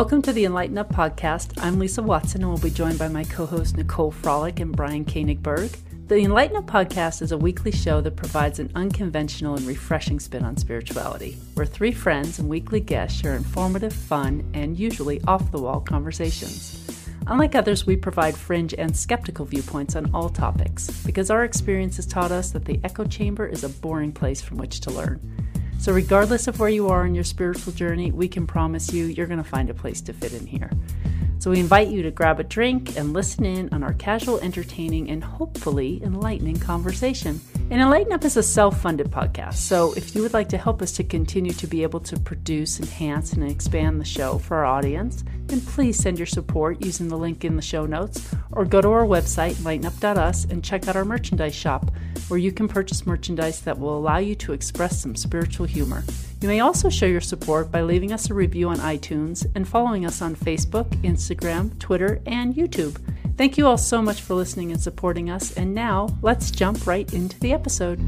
Welcome to the Enlighten Up podcast. I'm Lisa Watson and we'll be joined by my co host Nicole Frolick and Brian Koenigberg. The Enlighten Up podcast is a weekly show that provides an unconventional and refreshing spin on spirituality, where three friends and weekly guests share informative, fun, and usually off the wall conversations. Unlike others, we provide fringe and skeptical viewpoints on all topics because our experience has taught us that the echo chamber is a boring place from which to learn. So, regardless of where you are in your spiritual journey, we can promise you you're going to find a place to fit in here. So, we invite you to grab a drink and listen in on our casual, entertaining, and hopefully enlightening conversation. And Enlighten Up is a self funded podcast. So, if you would like to help us to continue to be able to produce, enhance, and expand the show for our audience, then please send your support using the link in the show notes or go to our website, enlightenup.us, and check out our merchandise shop where you can purchase merchandise that will allow you to express some spiritual humor. You may also show your support by leaving us a review on iTunes and following us on Facebook, Instagram, Twitter, and YouTube. Thank you all so much for listening and supporting us. And now, let's jump right into the episode.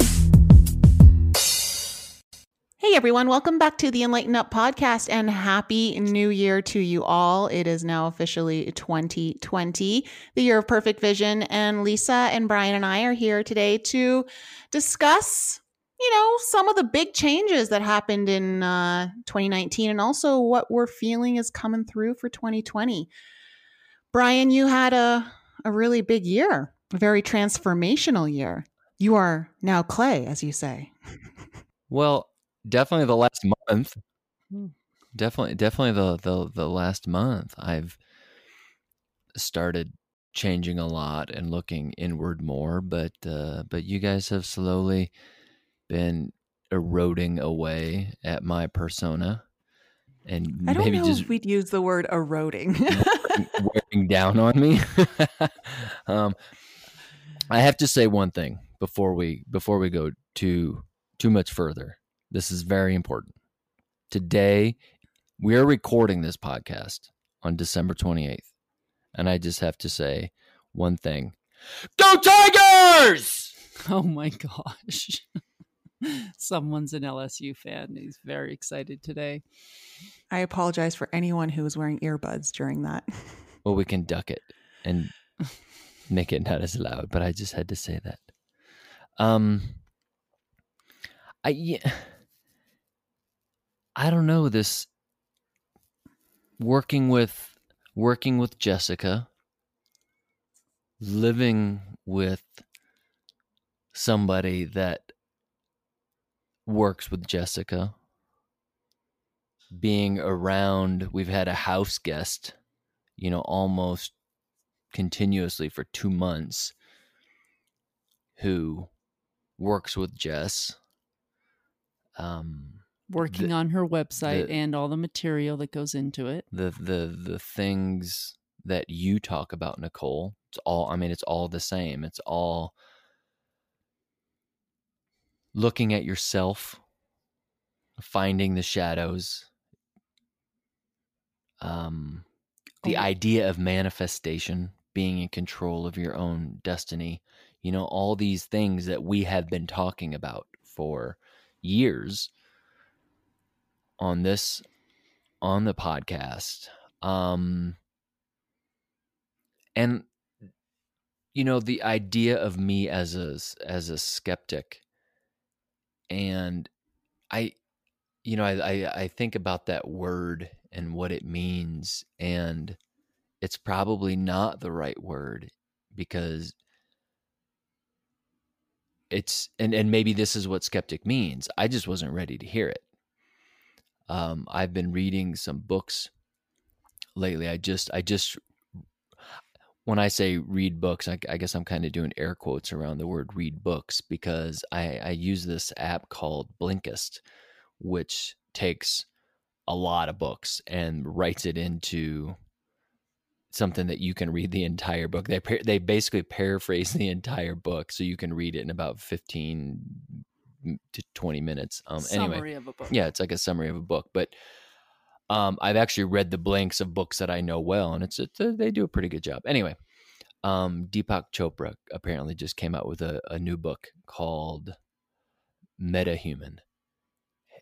Hey everyone, welcome back to the Enlighten Up podcast and happy new year to you all. It is now officially 2020, the year of perfect vision. And Lisa and Brian and I are here today to discuss you know, some of the big changes that happened in uh, 2019 and also what we're feeling is coming through for 2020. Brian, you had a, a really big year, a very transformational year. You are now clay, as you say. well, definitely the last month. Hmm. Definitely, definitely the, the the last month. I've started changing a lot and looking inward more, but uh, but you guys have slowly been eroding away at my persona and I don't maybe know just if we'd use the word eroding. wearing down on me. um, I have to say one thing before we before we go too too much further. This is very important. Today we are recording this podcast on December 28th. And I just have to say one thing. Go Tigers! Oh my gosh. Someone's an LSU fan. He's very excited today. I apologize for anyone who was wearing earbuds during that. Well, we can duck it and make it not as loud, but I just had to say that. Um, I yeah, I don't know this working with working with Jessica, living with somebody that works with Jessica. Being around, we've had a house guest, you know, almost continuously for two months who works with Jess. Um, working the, on her website the, and all the material that goes into it. The the the things that you talk about, Nicole. It's all I mean, it's all the same. It's all looking at yourself, finding the shadows, um, the oh. idea of manifestation, being in control of your own destiny, you know, all these things that we have been talking about for years on this on the podcast um and you know the idea of me as a as a skeptic and I, you know, I, I, I think about that word and what it means, and it's probably not the right word because it's and and maybe this is what skeptic means. I just wasn't ready to hear it. Um, I've been reading some books lately. I just I just when I say read books, I, I guess I'm kind of doing air quotes around the word read books because I, I use this app called Blinkist, which takes a lot of books and writes it into something that you can read the entire book. They they basically paraphrase the entire book so you can read it in about 15 to 20 minutes. Um summary anyway, of a book. Yeah, it's like a summary of a book, but um, I've actually read the blinks of books that I know well, and it's, it's a, they do a pretty good job. Anyway, um, Deepak Chopra apparently just came out with a, a new book called Meta Human,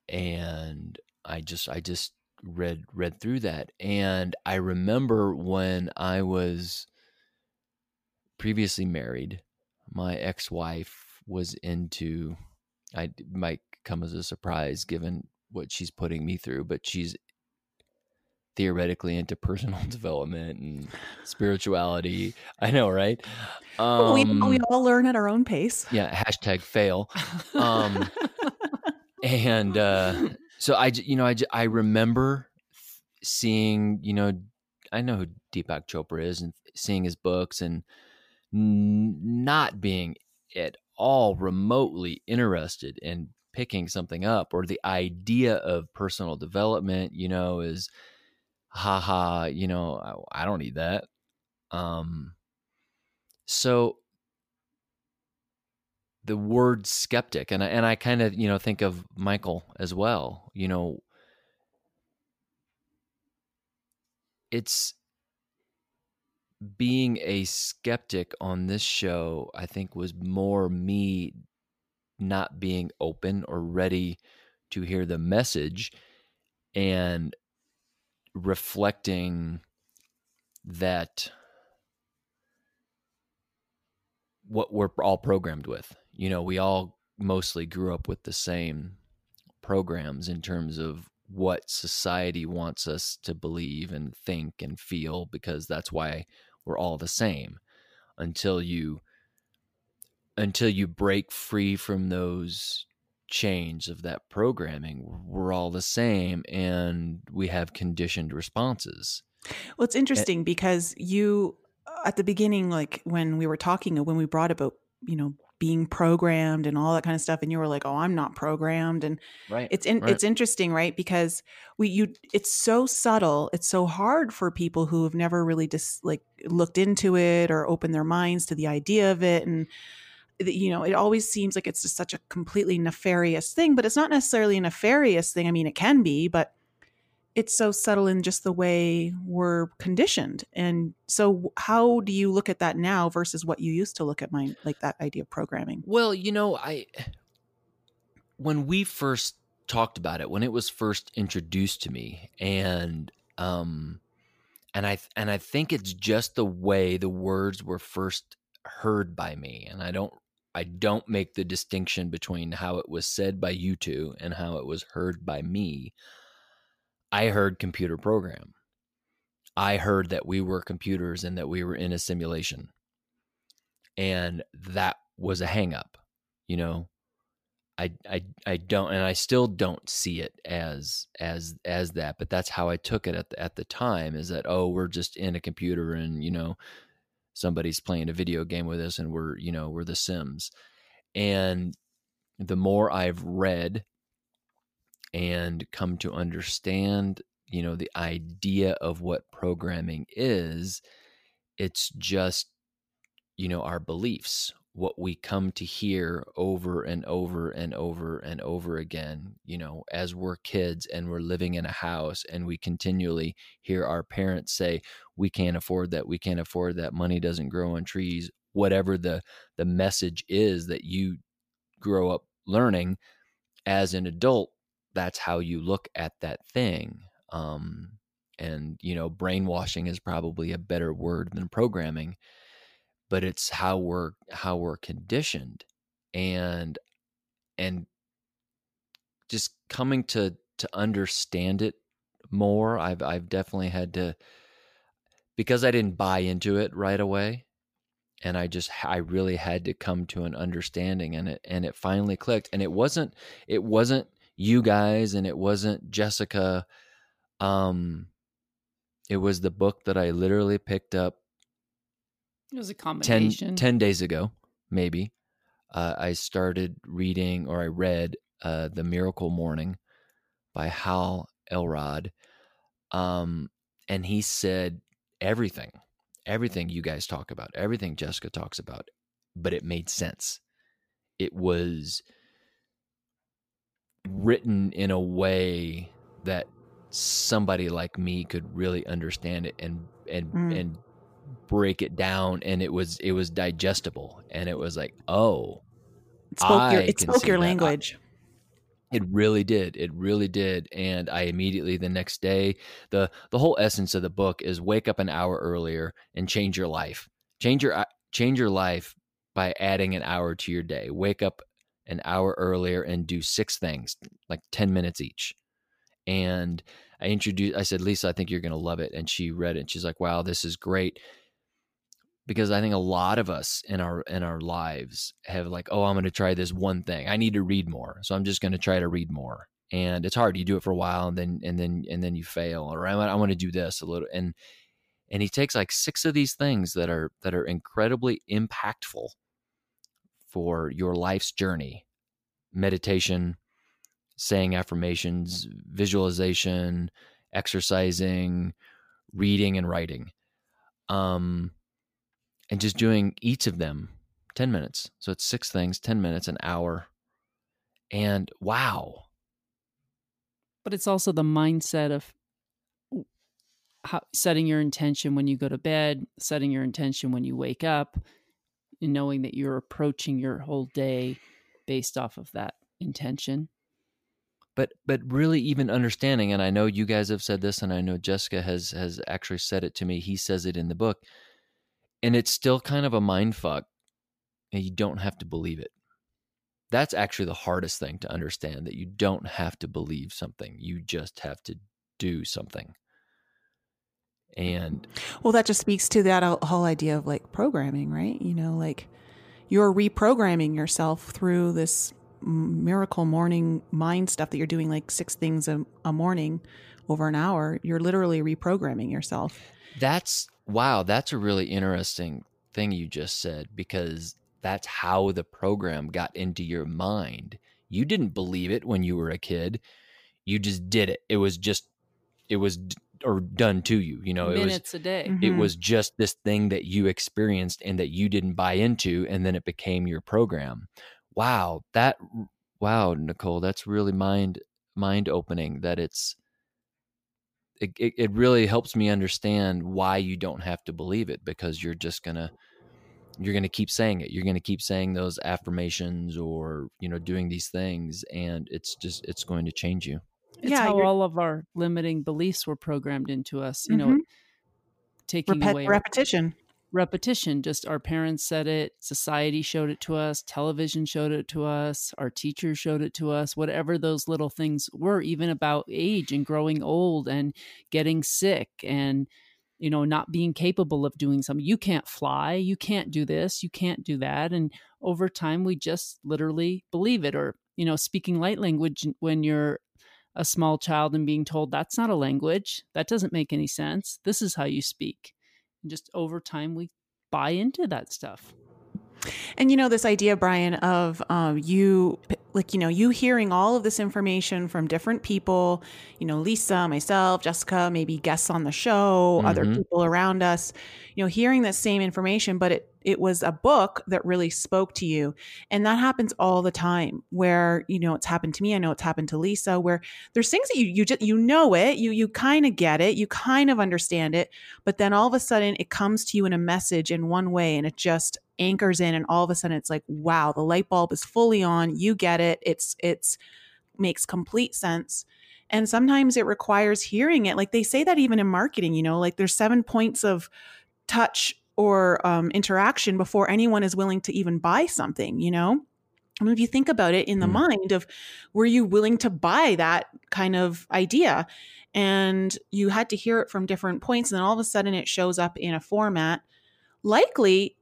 and I just I just read read through that and i remember when i was previously married my ex-wife was into i might come as a surprise given what she's putting me through but she's theoretically into personal development and spirituality. I know right? Um, we, we all learn at our own pace. yeah hashtag fail. Um and uh so I, you know, I, I remember seeing, you know, I know who Deepak Chopra is and seeing his books and n- not being at all remotely interested in picking something up or the idea of personal development, you know, is haha, you know, I, I don't need that. Um, so the word skeptic and I, and I kind of you know think of Michael as well you know it's being a skeptic on this show I think was more me not being open or ready to hear the message and reflecting that what we're all programmed with. You know, we all mostly grew up with the same programs in terms of what society wants us to believe and think and feel because that's why we're all the same. Until you until you break free from those chains of that programming we're all the same and we have conditioned responses well it's interesting and, because you uh, at the beginning like when we were talking when we brought about you know being programmed and all that kind of stuff and you were like oh i'm not programmed and right it's in, right. it's interesting right because we you it's so subtle it's so hard for people who have never really just like looked into it or opened their minds to the idea of it and you know it always seems like it's just such a completely nefarious thing but it's not necessarily a nefarious thing i mean it can be but it's so subtle in just the way we're conditioned. And so how do you look at that now versus what you used to look at my like that idea of programming? Well, you know, I when we first talked about it, when it was first introduced to me and um and I and I think it's just the way the words were first heard by me and I don't I don't make the distinction between how it was said by you two and how it was heard by me. I heard computer program. I heard that we were computers and that we were in a simulation. And that was a hangup, you know. I, I I don't and I still don't see it as as as that, but that's how I took it at the, at the time is that oh we're just in a computer and you know somebody's playing a video game with us and we're you know we're the Sims. And the more I've read and come to understand you know the idea of what programming is it's just you know our beliefs what we come to hear over and over and over and over again you know as we're kids and we're living in a house and we continually hear our parents say we can't afford that we can't afford that money doesn't grow on trees whatever the the message is that you grow up learning as an adult that's how you look at that thing. Um, and you know, brainwashing is probably a better word than programming, but it's how we're how we're conditioned, and and just coming to to understand it more. I've I've definitely had to because I didn't buy into it right away and I just I really had to come to an understanding and it and it finally clicked and it wasn't it wasn't you guys and it wasn't Jessica. Um, it was the book that I literally picked up. It was a combination. 10, 10 days ago, maybe. Uh, I started reading or I read uh, The Miracle Morning by Hal Elrod. Um, and he said everything, everything you guys talk about, everything Jessica talks about, but it made sense. It was written in a way that somebody like me could really understand it and and mm. and break it down and it was it was digestible and it was like oh it spoke your, it spoke your language It really did. It really did. And I immediately the next day, the the whole essence of the book is wake up an hour earlier and change your life. Change your change your life by adding an hour to your day. Wake up an hour earlier and do six things, like 10 minutes each. And I introduced I said, "Lisa, I think you're going to love it." And she read it and she's like, "Wow, this is great." Because I think a lot of us in our in our lives have like, oh, I'm going to try this one thing. I need to read more, so I'm just going to try to read more. And it's hard. You do it for a while, and then and then and then you fail. Or I, I want to do this a little, and and he takes like six of these things that are that are incredibly impactful for your life's journey: meditation, saying affirmations, visualization, exercising, reading, and writing. Um, and just doing each of them 10 minutes. So it's six things, 10 minutes, an hour. And wow. But it's also the mindset of how, setting your intention when you go to bed, setting your intention when you wake up, and knowing that you're approaching your whole day based off of that intention. But but really even understanding, and I know you guys have said this, and I know Jessica has has actually said it to me. He says it in the book and it's still kind of a mind fuck and you don't have to believe it. That's actually the hardest thing to understand that you don't have to believe something you just have to do something. And well that just speaks to that whole idea of like programming right? You know like you're reprogramming yourself through this miracle morning mind stuff that you're doing like six things a, a morning over an hour. You're literally reprogramming yourself. That's wow, that's a really interesting thing you just said because that's how the program got into your mind. You didn't believe it when you were a kid. You just did it. It was just it was or done to you, you know, minutes it was a day. Mm-hmm. It was just this thing that you experienced and that you didn't buy into and then it became your program. Wow, that wow, Nicole, that's really mind mind opening that it's it, it, it really helps me understand why you don't have to believe it because you're just gonna you're gonna keep saying it. You're gonna keep saying those affirmations or you know doing these things and it's just it's going to change you. It's yeah, how all of our limiting beliefs were programmed into us you mm-hmm. know taking Repet- away repetition repetition just our parents said it society showed it to us television showed it to us our teachers showed it to us whatever those little things were even about age and growing old and getting sick and you know not being capable of doing something. You can't fly you can't do this you can't do that and over time we just literally believe it or you know speaking light language when you're a small child and being told that's not a language that doesn't make any sense this is how you speak and just over time, we buy into that stuff. And you know, this idea, Brian, of um, you, like, you know, you hearing all of this information from different people, you know, Lisa, myself, Jessica, maybe guests on the show, mm-hmm. other people around us, you know, hearing the same information, but it, it was a book that really spoke to you. And that happens all the time where, you know, it's happened to me. I know it's happened to Lisa where there's things that you, you just, you know it, you, you kind of get it, you kind of understand it, but then all of a sudden it comes to you in a message in one way and it just anchors in and all of a sudden it's like, wow, the light bulb is fully on. You get it. It's, it's makes complete sense. And sometimes it requires hearing it. Like they say that even in marketing, you know, like there's seven points of touch or um, interaction before anyone is willing to even buy something, you know? I mean, if you think about it in the mm. mind of were you willing to buy that kind of idea? And you had to hear it from different points. And then all of a sudden it shows up in a format. Likely,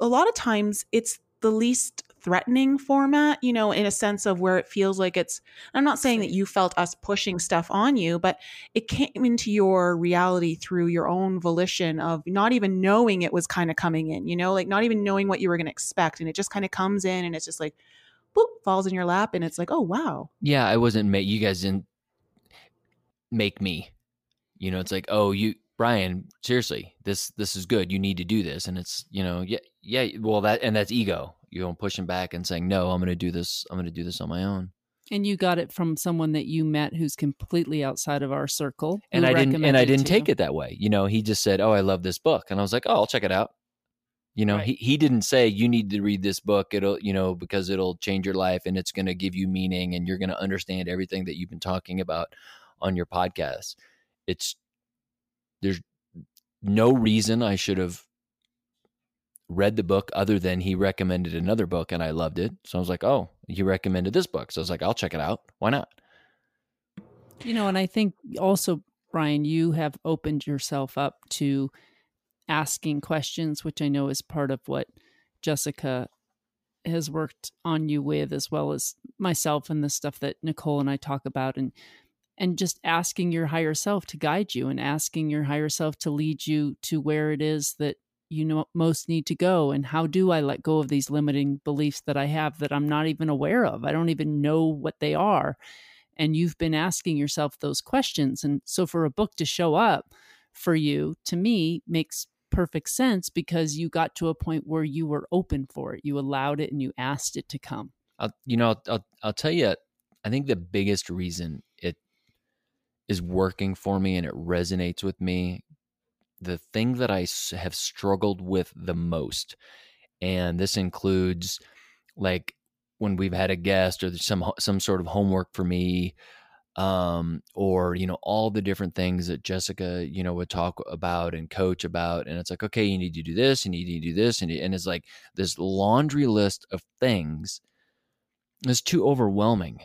a lot of times it's the least threatening format, you know, in a sense of where it feels like it's, I'm not saying that you felt us pushing stuff on you, but it came into your reality through your own volition of not even knowing it was kind of coming in, you know, like not even knowing what you were going to expect. And it just kind of comes in and it's just like, boop, falls in your lap. And it's like, oh, wow. Yeah, I wasn't, made, you guys didn't make me, you know, it's like, oh, you, Brian, seriously, this this is good. You need to do this, and it's you know, yeah, yeah. Well, that and that's ego you know pushing back and saying no i'm going to do this i'm going to do this on my own and you got it from someone that you met who's completely outside of our circle and i didn't and i didn't take it that way you know he just said oh i love this book and i was like oh i'll check it out You know, Right. he, he didn't say you need to read this book. It'll, you know, because it'll change your life and it's going to give you meaning and you're going to understand everything that you've been talking about on your podcast. It's there's no reason I should have read the book other than he recommended another book and I loved it. So I was like, "Oh, he recommended this book." So I was like, "I'll check it out. Why not?" You know, and I think also, Brian, you have opened yourself up to asking questions, which I know is part of what Jessica has worked on you with, as well as myself and the stuff that Nicole and I talk about, and and just asking your higher self to guide you, and asking your higher self to lead you to where it is that you know most need to go, and how do I let go of these limiting beliefs that I have that I'm not even aware of? I don't even know what they are. And you've been asking yourself those questions. And so for a book to show up for you to me makes perfect sense because you got to a point where you were open for it. You allowed it and you asked it to come. I'll, you know, I'll, I'll, I'll tell you, I think the biggest reason is working for me and it resonates with me, the thing that I have struggled with the most, and this includes like when we've had a guest or some some sort of homework for me, um, or you know all the different things that Jessica you know would talk about and coach about, and it's like okay, you need to do this, and you need to do this, and and it's like this laundry list of things is too overwhelming.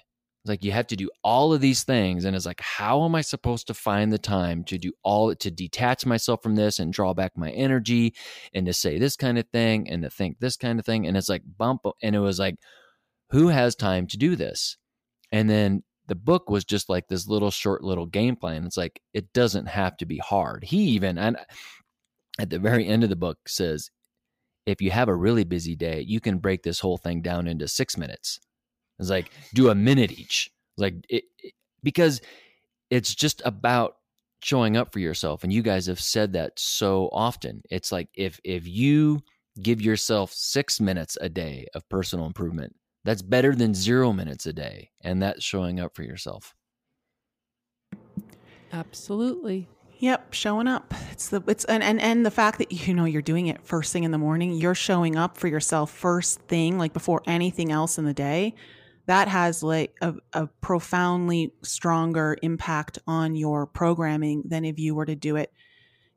It's like you have to do all of these things, and it's like, how am I supposed to find the time to do all to detach myself from this and draw back my energy and to say this kind of thing and to think this kind of thing? And it's like bump, and it was like, who has time to do this? And then the book was just like this little short little game plan. It's like it doesn't have to be hard. He even and at the very end of the book says, if you have a really busy day, you can break this whole thing down into six minutes. It's like do a minute each. It's like it, it- because it's just about showing up for yourself, and you guys have said that so often. It's like if if you give yourself six minutes a day of personal improvement, that's better than zero minutes a day, and that's showing up for yourself. absolutely Yep, showing up. It's the it's and, and and the fact that you know you're doing it first thing in the morning, you're showing up for yourself first thing, like before anything else in the day. That has like a, a profoundly stronger impact on your programming than if you were to do it,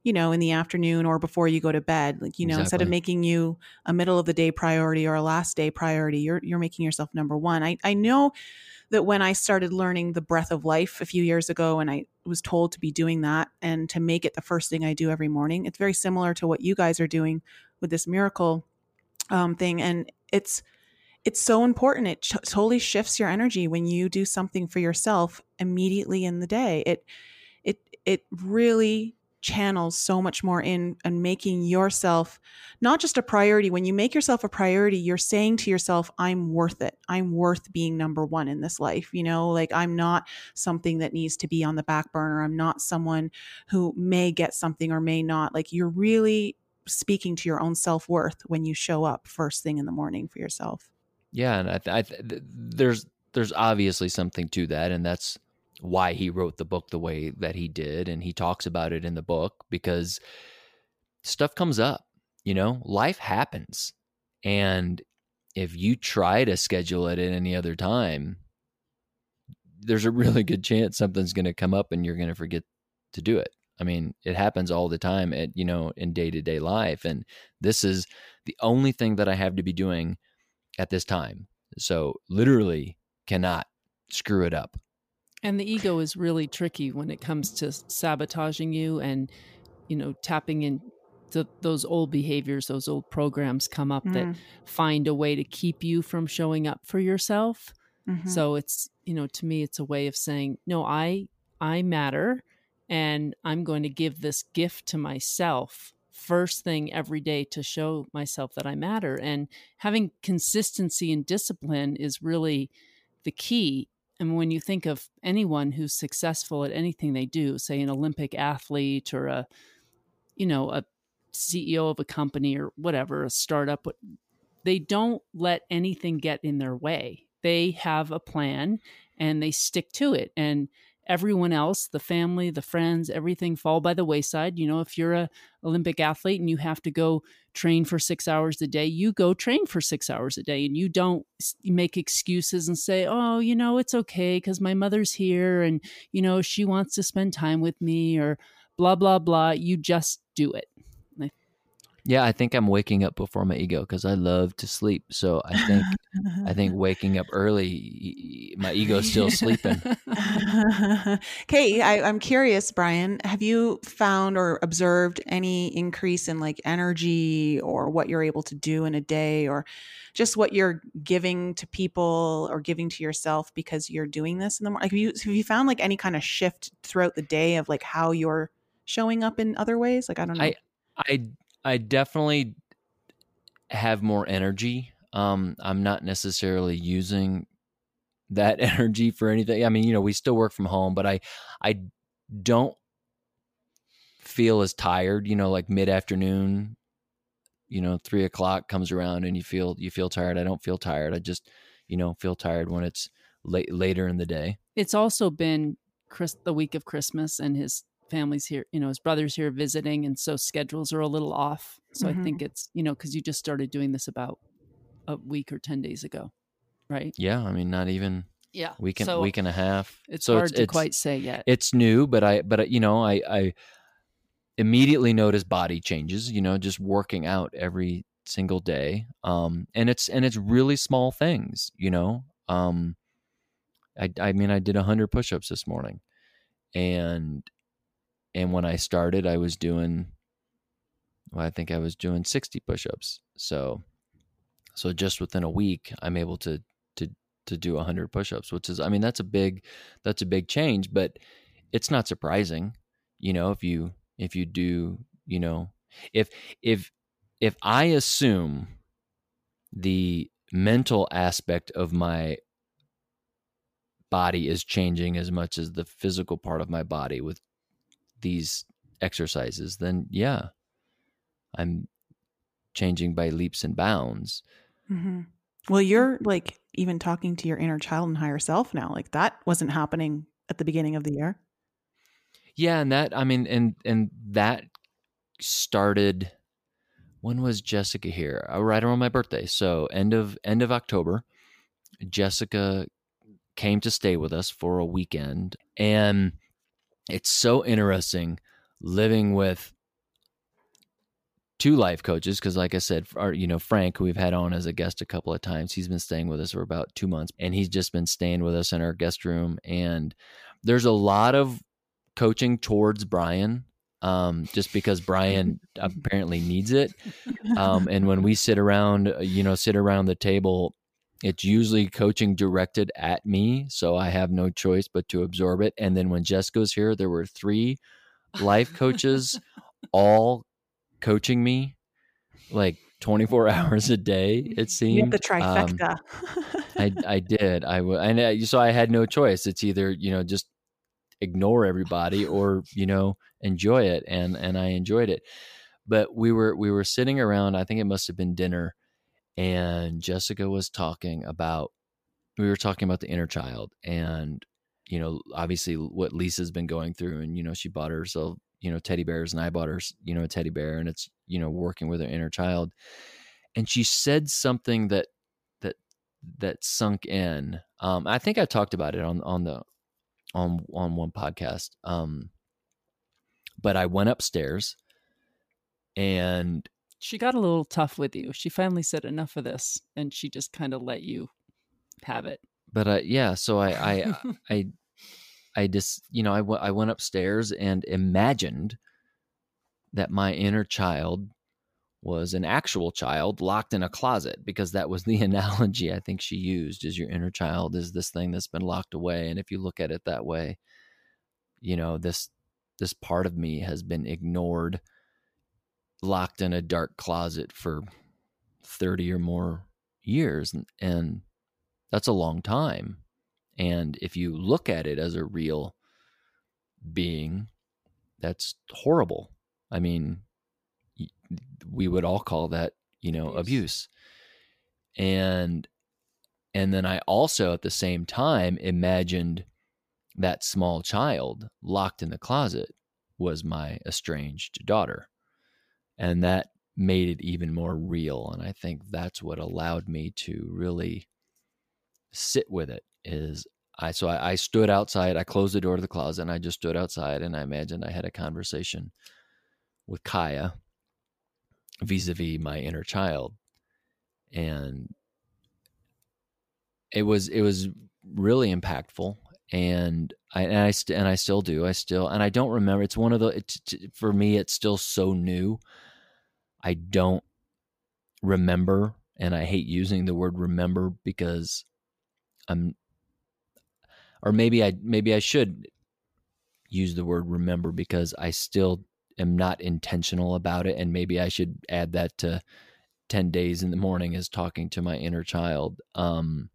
you know, in the afternoon or before you go to bed. Like, you know, instead of making you a middle of the day priority or a last day priority, you're you're making yourself number one. I, I know that when I started learning the breath of life a few years ago and I was told to be doing that and to make it the first thing I do every morning, it's very similar to what you guys are doing with this miracle um, thing. And it's it's so important. It ch- totally shifts your energy when you do something for yourself immediately in the day. It it it really channels so much more in and making yourself not just a priority. When you make yourself a priority you're saying to yourself i'm worth it. I'm worth being number 1 in this life you know? Like i'm not something that needs to be on the back burner. I'm not someone who may get something or may not. Like you're really speaking to your own self-worth when you show up first thing in the morning for yourself Yeah, and I, th- I th- th- there's there's obviously something to that, and that's why he wrote the book the way that he did, and he talks about it in the book because stuff comes up. You know, life happens, and if you try to schedule it at any other time, there's a really good chance something's going to come up, and you're going to forget to do it. I mean, it happens all the time at you know in day to day life, and this is the only thing that I have to be doing at this time. So literally cannot screw it up. And the ego is really tricky when it comes to sabotaging you and, you know, tapping into those old behaviors, those old programs come up that Mm, find a way to keep you from showing up for yourself. mhm. So it's, you know, to me it's a way of saying, no, I I matter and I'm going to give this gift to myself first thing every day to show myself that I matter and having consistency and discipline is really the key and when you think of anyone who's successful at anything they do, say an Olympic athlete or a, you know, a CEO of a company or whatever, a startup, they don't let anything get in their way. They have a plan and they stick to it. And everyone else, the family, the friends, everything fall by the wayside. You know, if you're a Olympic athlete and you have to go train for 6 hours a day, you go train for 6 hours a day and you don't make excuses and say, "Oh, you know, it's okay cuz my mother's here and you know, she wants to spend time with me or blah blah blah." You just do it. Yeah, I think I'm waking up before my ego because I love to sleep. So I think I think waking up early, my ego's still sleeping. okay, I, I'm curious, Brian. Have you found or observed any increase in like energy or what you're able to do in a day, or just what you're giving to people or giving to yourself because you're doing this in the morning? Like, have you have you found like any kind of shift throughout the day of like how you're showing up in other ways? Like, I don't know. I I I definitely have more energy. Um, I'm not necessarily using that energy for anything. I mean, you know, we still work from home, but I I don't feel as tired. You know, like mid afternoon. You know, three o'clock comes around and you feel you feel tired. I don't feel tired. I just you know feel tired when it's late later in the day. It's also been Chris the week of Christmas and his family's here, you know, his brother's here visiting, and so schedules are a little off. So mm-hmm. I think it's, you know, because you just started doing this about a week or ten days ago, right? Yeah, I mean, not even yeah week and so week and a half. It's so hard it's, to it's, quite say yet. It's new, but I, but you know, I, I immediately notice body changes. You know, just working out every single day, um, and it's and it's really small things. You know, um, I, I mean, I did a hundred push-ups this morning, and and when I started, I was doing, well, I think I was doing 60 push-ups. So, so just within a week, I'm able to to to do 100 push-ups, which is, I mean, that's a big that's a big change, but it's not surprising, you know, if you if you do, you know, if if if I assume the mental aspect of my body is changing as much as the physical part of my body with these exercises, then yeah, I'm changing by leaps and bounds. Mm-hmm. Well, you're like even talking to your inner child and higher self now. Like that wasn't happening at the beginning of the year. Yeah, and that I mean, and and that started. When was Jessica here? Uh, right around my birthday, so end of end of October. Jessica came to stay with us for a weekend, and it's so interesting living with two life coaches because like i said our, you know frank who we've had on as a guest a couple of times he's been staying with us for about two months and he's just been staying with us in our guest room and there's a lot of coaching towards brian um, just because brian apparently needs it um, and when we sit around you know sit around the table it's usually coaching directed at me, so I have no choice but to absorb it. And then when Jessica's here, there were three life coaches all coaching me like 24 hours a day it seemed the trifecta um, I, I did i and I, so i had no choice it's either you know just ignore everybody or you know enjoy it and and i enjoyed it but we were we were sitting around i think it must have been dinner and Jessica was talking about we were talking about the inner child and you know obviously what Lisa's been going through and you know she bought herself you know teddy bears and I bought her you know a teddy bear and it's you know working with her inner child. And she said something that that that sunk in um I think I talked about it on on the on on one podcast um but I went upstairs and she got a little tough with you. She finally said enough of this, and she just kind of let you have it. But uh, yeah, so I, I, I, I just, you know, I, w- I went upstairs and imagined that my inner child was an actual child locked in a closet because that was the analogy I think she used is your inner child is this thing that's been locked away and if you look at it that way you know this this part of me has been ignored locked in a dark closet for 30 or more years and, and that's a long time and if you look at it as a real being that's horrible i mean we would all call that you know abuse. abuse and and then i also at the same time imagined that small child locked in the closet was my estranged daughter. And that made it even more real. And I think that's what allowed me to really sit with it is I so I, I, stood outside, I closed the door to the closet and I just stood outside and I imagined I had a conversation with Kaya vis-a-vis my inner child. And it was it was really impactful and I and I st- and I still do. I still and I don't remember. It's one of the it's, for me. It's still so new. I don't remember, and I hate using the word remember because I'm, or maybe I maybe I should use the word remember because I still am not intentional about it, and maybe I should add that to ten days in the morning as talking to my inner child. Um,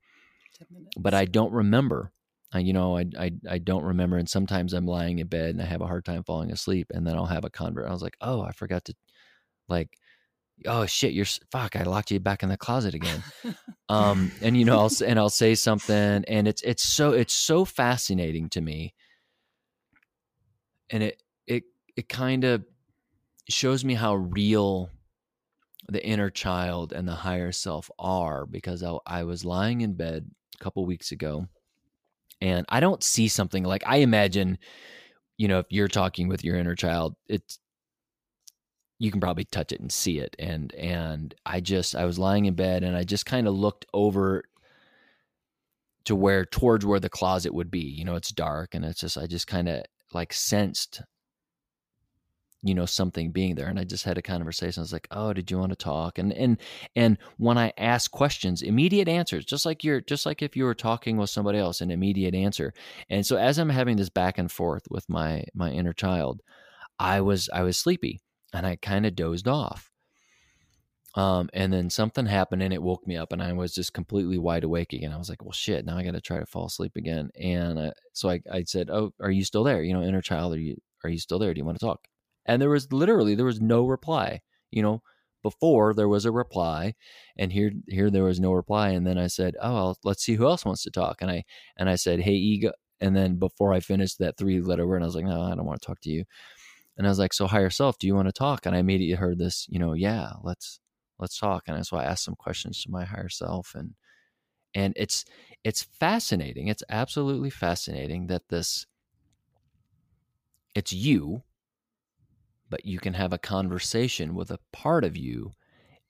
but I don't remember I, you know, I, I, I don't remember. And sometimes I'm lying in bed and I have a hard time falling asleep. And then I'll have a convert. I was like, oh, I forgot to, like, oh shit, you're fuck. I locked you back in the closet again. um, and you know, I'll and I'll say something, and it's it's so it's so fascinating to me, and it it it kind of shows me how real the inner child and the higher self are because I, I was lying in bed a couple weeks ago and I don't see something like I imagine, you know, if you're talking with your inner child, it's you can probably touch it and see it. And and I just I was lying in bed and I just kind of looked over to where towards where the closet would be. You know, it's dark and it's just I just kind of like sensed you know something being there. And i just had a conversation. I was like oh did you want to talk? And and and when i ask questions immediate answers just like you're just like if you were talking with somebody else an immediate answer. And so as i'm having this back and forth with my my inner child i was i was sleepy and i kind of dozed off um, and then something happened and it woke me up and I was just completely wide awake again. I was like, well, shit, now I got to try to fall asleep again. And so I, I said, oh, are you still there? You know, inner child, are you, are you still there? Do you want to talk? and there was literally there was no reply you know before there was a reply and here here there was no reply and then i said oh well, let's see who else wants to talk and i and i said hey ego and then before i finished that three letter word i was like no i don't want to talk to you and i was like so higher self do you want to talk? And i immediately heard this you know yeah let's let's talk. And so i asked some questions to my higher self. And and it's it's fascinating it's absolutely fascinating that this it's you but you can have a conversation with a part of you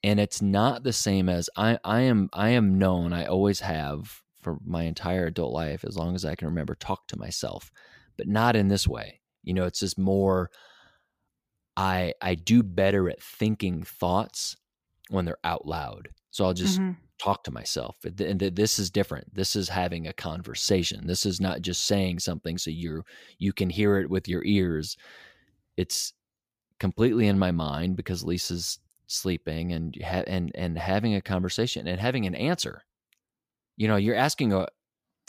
and it's not the same as I, I am I am known I always have for my entire adult life as long as I can remember talk to myself but not in this way. You know it's just more I I do better at thinking thoughts when they're out loud. So I'll just mm-hmm. talk to myself. And this is different. This is having a conversation. This is not just saying something so you're you can hear it with your ears. It's completely in my mind because Lisa's sleeping and ha- and and having a conversation and having an answer. You know, you're asking a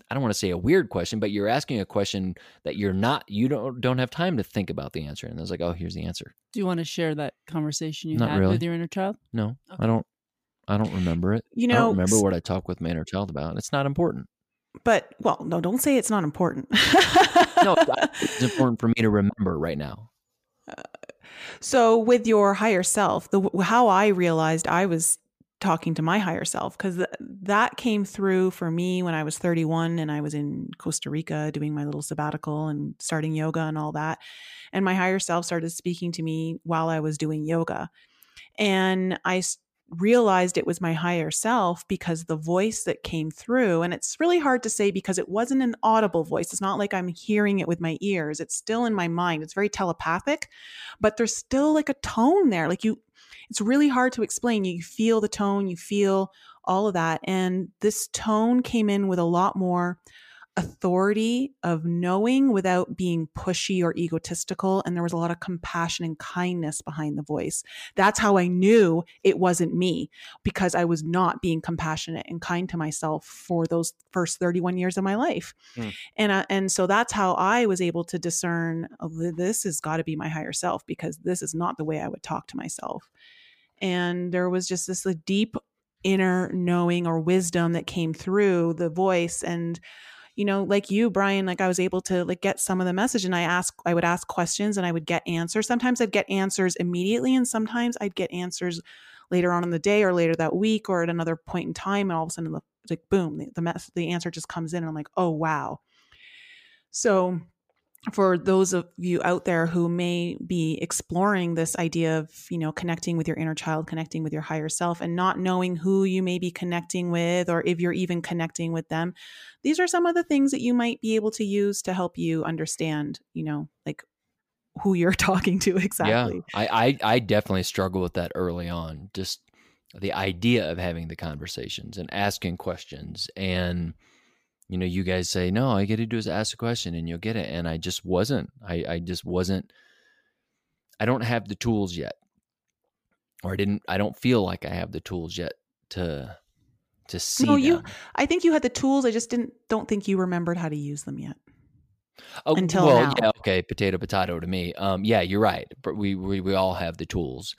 I don't want to say a weird question, but you're asking a question that you're not you don't don't have time to think about the answer. And I was like, oh, here's the answer. Do you want to share that conversation you not had really. with your inner child? No, okay. I don't. I don't remember it. You know, I don't remember what I talked with my inner child about. It's not important. But well, no, don't say it's not important. no, it's important for me to remember right now. Uh, so with your higher self, the how I realized I was talking to my higher self because th- that came through for me when I was 31 and I was in Costa Rica doing my little sabbatical and starting yoga and all that. And my higher self started speaking to me while I was doing yoga. And I realized it was my higher self because the voice that came through, and it's really hard to say because it wasn't an audible voice. It's not like I'm hearing it with my ears. It's still in my mind. It's very telepathic, but there's still like a tone there. Like you, it's really hard to explain. You feel the tone, you feel all of that. And this tone came in with a lot more authority of knowing without being pushy or egotistical. And there was a lot of compassion and kindness behind the voice. That's how I knew it wasn't me because I was not being compassionate and kind to myself for those first 31 years of my life. Mm. And, uh, and so that's how I was able to discern oh, this has got to be my higher self because this is not the way I would talk to myself. And there was just this deep inner knowing or wisdom that came through the voice and you know, like you, Brian, like I was able to like get some of the message and I ask, I would ask questions and I would get answers. Sometimes I'd get answers immediately and sometimes I'd get answers later on in the day or later that week or at another point in time. And all of a sudden, like, boom, the, the, mess, the answer just comes in and I'm like, oh, wow. So for those of you out there who may be exploring this idea of you know connecting with your inner child connecting with your higher self and not knowing who you may be connecting with or if you're even connecting with them these are some of the things that you might be able to use to help you understand you know like who you're talking to exactly. Yeah I, I i definitely struggle with that early on just the idea of having the conversations and asking questions and you know, you guys say, no, all you got to do is ask a question and you'll get it. And I just wasn't. I, I just wasn't. I don't have the tools yet, or I didn't. I don't feel like I have the tools yet to to see. No, them. you. I think you had the tools. I just didn't. Don't think you remembered how to use them yet. Oh, Until well, now. yeah, okay, potato, potato to me. Um, yeah, you're right. But we we we all have the tools.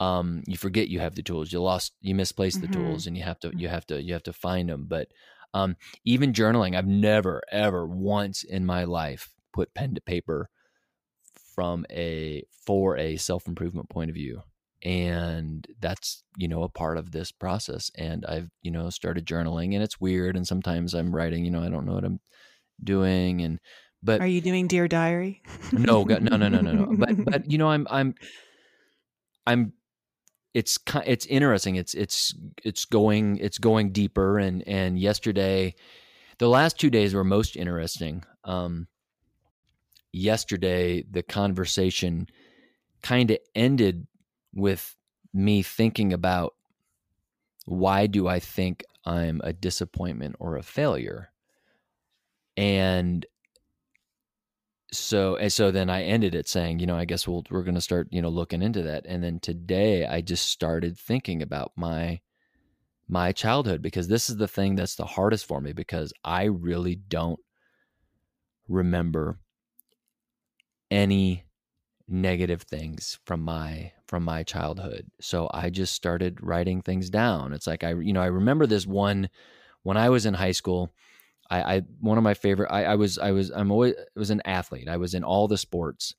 Um, you forget you have the tools. You lost, you misplaced the mm-hmm. tools, and you have to you have to you have to find them. But um, even journaling, I've never, ever once in my life put pen to paper from a for a self improvement point of view. And that's, you know, a part of this process. And I've, you know, started journaling and it's weird. And sometimes I'm writing, you know, I don't know what I'm doing. And, but are you doing Dear Diary? no, no, no, no, no, no. But, but, you know, I'm, I'm, I'm it's it's interesting. It's it's it's going it's going deeper. And and yesterday, the last two days were most interesting. Um, yesterday, the conversation kind of ended with me thinking about why do I think I'm a disappointment or a failure, and so and so then I ended it saying, you know, I guess we'll we're going to start, you know, looking into that. And then today I just started thinking about my my childhood because this is the thing that's the hardest for me because I really don't remember any negative things from my from my childhood. So I just started writing things down. It's like I you know, I remember this one when I was in high school I, I one of my favorite. I, I was I was I'm always I was an athlete. I was in all the sports,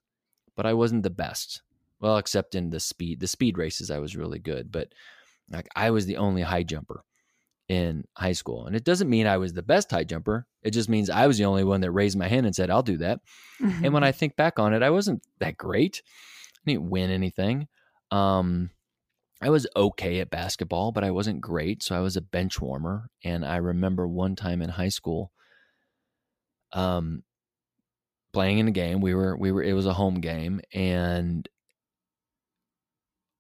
but I wasn't the best. Well, except in the speed the speed races, I was really good. But like I was the only high jumper in high school, and it doesn't mean I was the best high jumper. It just means I was the only one that raised my hand and said, "I'll do that." Mm-hmm. And when I think back on it, I wasn't that great. I didn't win anything. Um, I was okay at basketball, but I wasn't great. So I was a bench warmer. And I remember one time in high school, um, playing in a game. We were, we were, it was a home game. And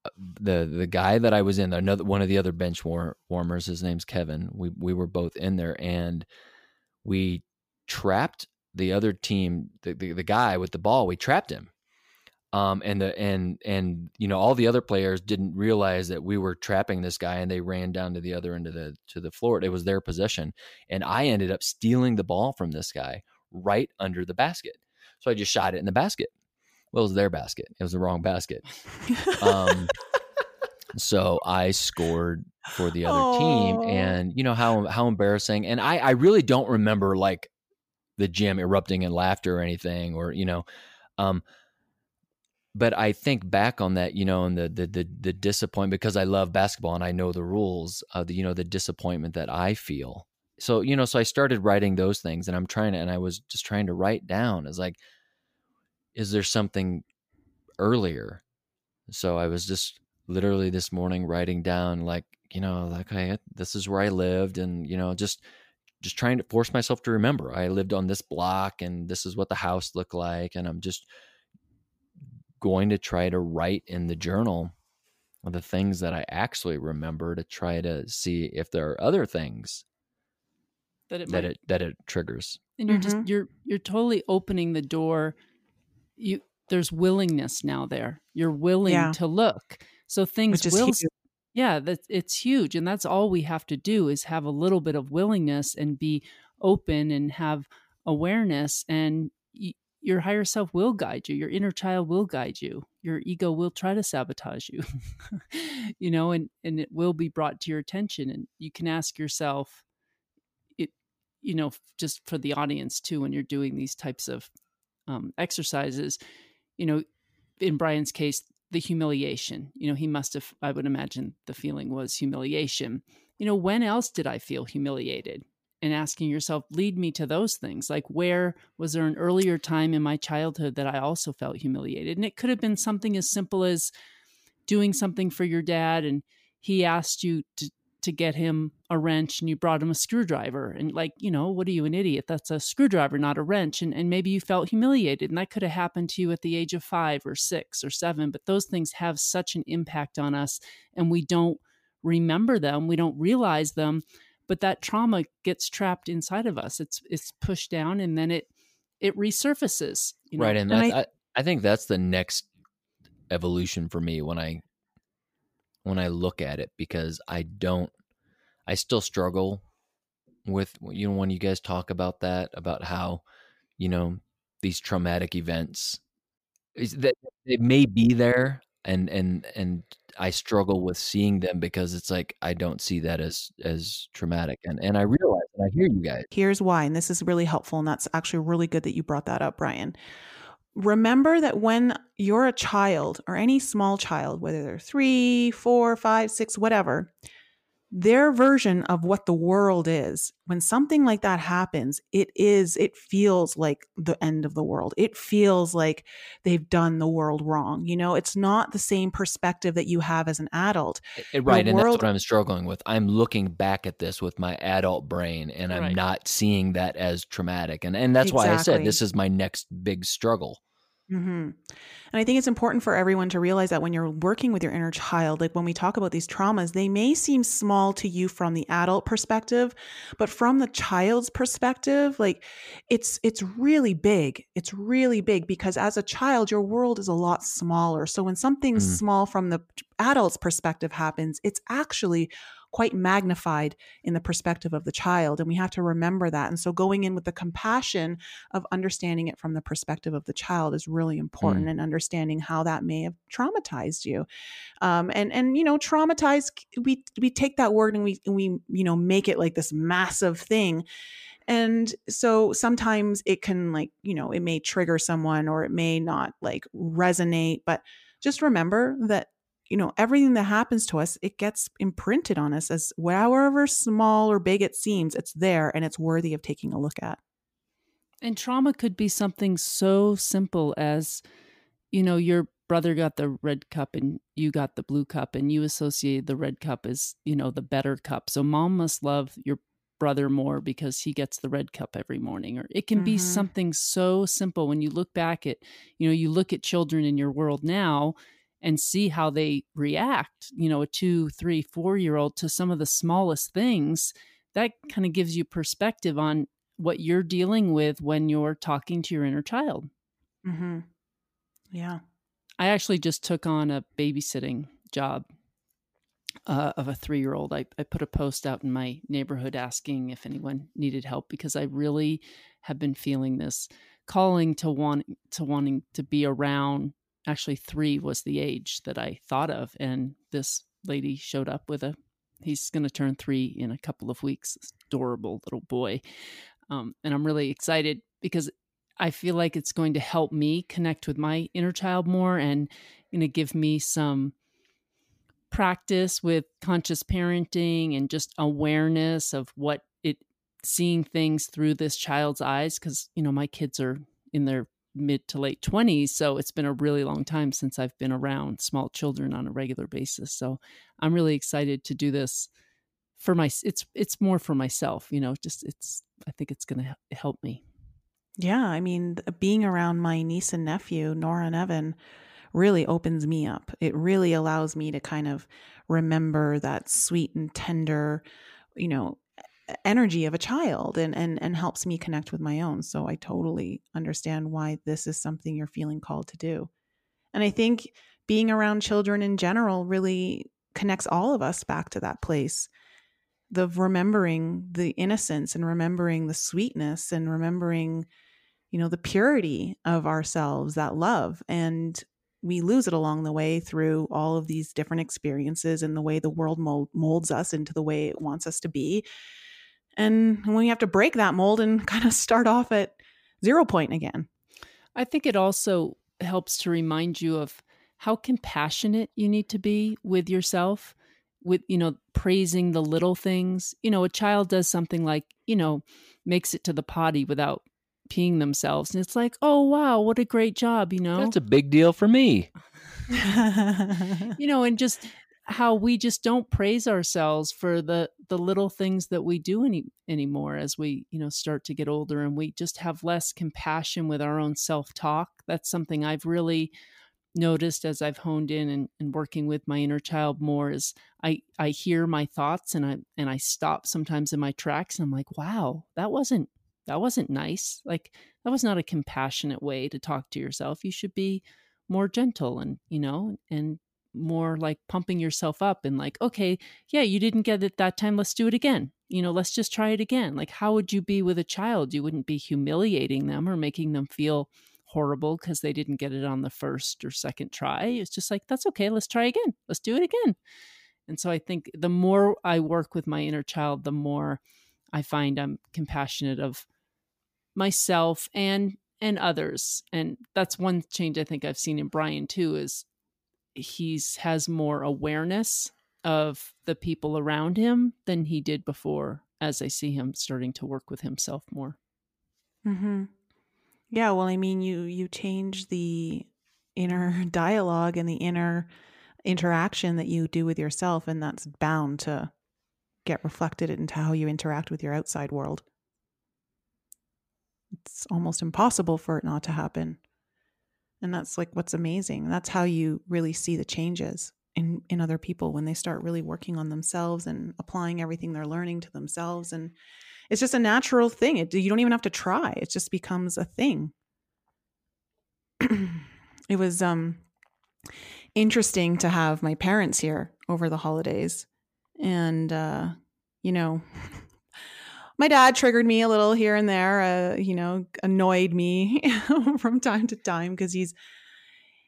uh, the, the guy that I was in, another, one of the other bench war, warmers, his name's Kevin. We, we were both in there and we trapped the other team, the, the, the guy with the ball, we trapped him um, and the and and you know all the other players didn't realize that we were trapping this guy, and they ran down to the other end of the to the floor. It was their possession, and I ended up stealing the ball from this guy right under the basket. So I just shot it in the basket. Well, it was their basket. It was the wrong basket. Um, so I scored for the other team, and you know how how embarrassing. And I I really don't remember like the gym erupting in laughter or anything, or you know. Um, but I think back on that, you know, and the the the, the disappointment because I love basketball and I know the rules. Uh, the, you know, the disappointment that I feel. So you know, so I started writing those things, and I'm trying to, and I was just trying to write down. Is like, is there something earlier? So I was just literally this morning writing down, like, you know, like, okay, this is where I lived, and you know, just just trying to force myself to remember I lived on this block, and this is what the house looked like, and I'm just going to try to write in the journal the things that I actually remember to try to see if there are other things that it that might, it that it triggers. And you're mm-hmm. just you're you're totally opening the door. You there's willingness now there. You're willing yeah. to look. So things will huge. yeah, that it's huge and that's all we have to do is have a little bit of willingness and be open and have awareness and your higher self will guide you your inner child will guide you your ego will try to sabotage you you know and and it will be brought to your attention and you can ask yourself it you know, just for the audience too, when you're doing these types of um, exercises, you know, in Brian's case, the humiliation, you know, he must have, I would imagine the feeling was humiliation. You know, when else did I feel humiliated? And asking yourself, lead me to those things. Like, where was there an earlier time in my childhood that I also felt humiliated? And it could have been something as simple as doing something for your dad and he asked you to to get him a wrench and you brought him a screwdriver and like you know what are you an idiot that's a screwdriver not a wrench and, and maybe you felt humiliated and that could have happened to you at the age of five or six or seven but those things have such an impact on us and we don't remember them we don't realize them but that trauma gets trapped inside of us it's it's pushed down and then it it resurfaces you know? right and, and I, I, I think that's the next evolution for me when i when I look at it because I don't, I still struggle with, you know, when you guys talk about that, about how, you know, these traumatic events is that it may be there and, and, and I struggle with seeing them because it's like, I don't see that as, as traumatic. And, and I realize and I hear you guys. Here's why. And this is really helpful. And that's actually really good that you brought that up, Brian remember that when you're a child or any small child, whether they're three, four, five, six, whatever, their version of what the world is when something like that happens it is it feels like the end of the world. It feels like they've done the world wrong you know? It's not the same perspective that you have as an adult. Eh, eh, it, right the and world, that's what i'm struggling with. I'm looking back at this with my adult brain and i'm right. not seeing that as traumatic and and that's exactly. why i said this is my next big struggle Mm-hmm. And I think it's important for everyone to realize that when you're working with your inner child, like when we talk about these traumas, they may seem small to you from the adult perspective, but from the child's perspective, like it's it's really big. It's really big because as a child, your world is a lot smaller. So when something mm. small from the adult's perspective happens, it's actually quite magnified in the perspective of the child. And we have to remember that. And so going in with the compassion of understanding it from the perspective of the child is really important mm. and understanding how that may have traumatized you. Um, and, and, you know, traumatized, we, we take that word and we, we, you know, make it like this massive thing. And so sometimes it can like, you know, it may trigger someone or it may not like resonate, but just remember that you know, everything that happens to us, it gets imprinted on us as however small or big it seems, it's there and it's worthy of taking a look at. And trauma could be something so simple as, you know, your brother got the red cup and you got the blue cup and you associated the red cup as, you know, the better cup. So mom must love your brother more because he gets the red cup every morning or it can mm-hmm. be something so simple when you look back at you know you look at children in your world now and see how they react, you know, a two, three, four year old to some of the smallest things, that kind of gives you perspective on what you're dealing with when you're talking to your inner child. Mm-hmm. Yeah. I actually just took on a babysitting job uh, of a three year old. I, I put a post out in my neighborhood asking if anyone needed help because I really have been feeling this calling to want to wanting to be around actually three was the age that I thought of. And this lady showed up with a, he's going to turn three in a couple of weeks, adorable little boy. Um, and I'm really excited because I feel like it's going to help me connect with my inner child more and going to give me some practice with conscious parenting and just awareness of what it seeing things through this child's eyes because you know my kids are in their mid to late 20s so it's been a really long time since i've been around small children on a regular basis so i'm really excited to do this for my it's it's more for myself you know just it's i think it's going to help me. Yeah i mean being around my niece and nephew nora and evan really opens me up. It really allows me to kind of remember that sweet and tender you know energy of a child and and and helps me connect with my own. So i totally understand why this is something you're feeling called to do. And i think being around children in general really connects all of us back to that place the remembering the innocence and remembering the sweetness and remembering you know the purity of ourselves that love. And we lose it along the way through all of these different experiences and the way the world mold, molds us into the way it wants us to be and we have to break that mold and kind of start off at zero point again. I think it also helps to remind you of how compassionate you need to be with yourself with you know praising the little things you know a child does something like you know makes it to the potty without peeing themselves and it's like oh wow what a great job you know That's a big deal for me. you know and just how we just don't praise ourselves for the the little things that we do any anymore as we you know start to get older and we just have less compassion with our own self-talk. That's something i've really noticed as i've honed in and, and working with my inner child more is i i hear my thoughts and i and i stop sometimes in my tracks and i'm like wow that wasn't that wasn't nice. Like that was not a compassionate way to talk to yourself. You should be more gentle and you know and more like pumping yourself up and like okay yeah you didn't get it that time let's do it again. You know let's just try it again. Like how would you be with a child? You wouldn't be humiliating them or making them feel horrible because they didn't get it on the first or second try. It's just like that's okay let's try again. Let's do it again. And so i think the more i work with my inner child the more i find i'm compassionate of myself and and others. And that's one change i think i've seen in brian too is he's has more awareness of the people around him than he did before as i see him starting to work with himself more Mm-hmm. Yeah, well, I mean, you you change the inner dialogue and the inner interaction that you do with yourself, and that's bound to get reflected into how you interact with your outside world. It's almost impossible for it not to happen. And that's like what's amazing. That's how you really see the changes in in other people when they start really working on themselves and applying everything they're learning to themselves and it's just a natural thing. It, you don't even have to try. It just becomes a thing. it was um interesting to have my parents here over the holidays. And uh, you know, my dad triggered me a little here and there, uh, you know, annoyed me from time to time because he's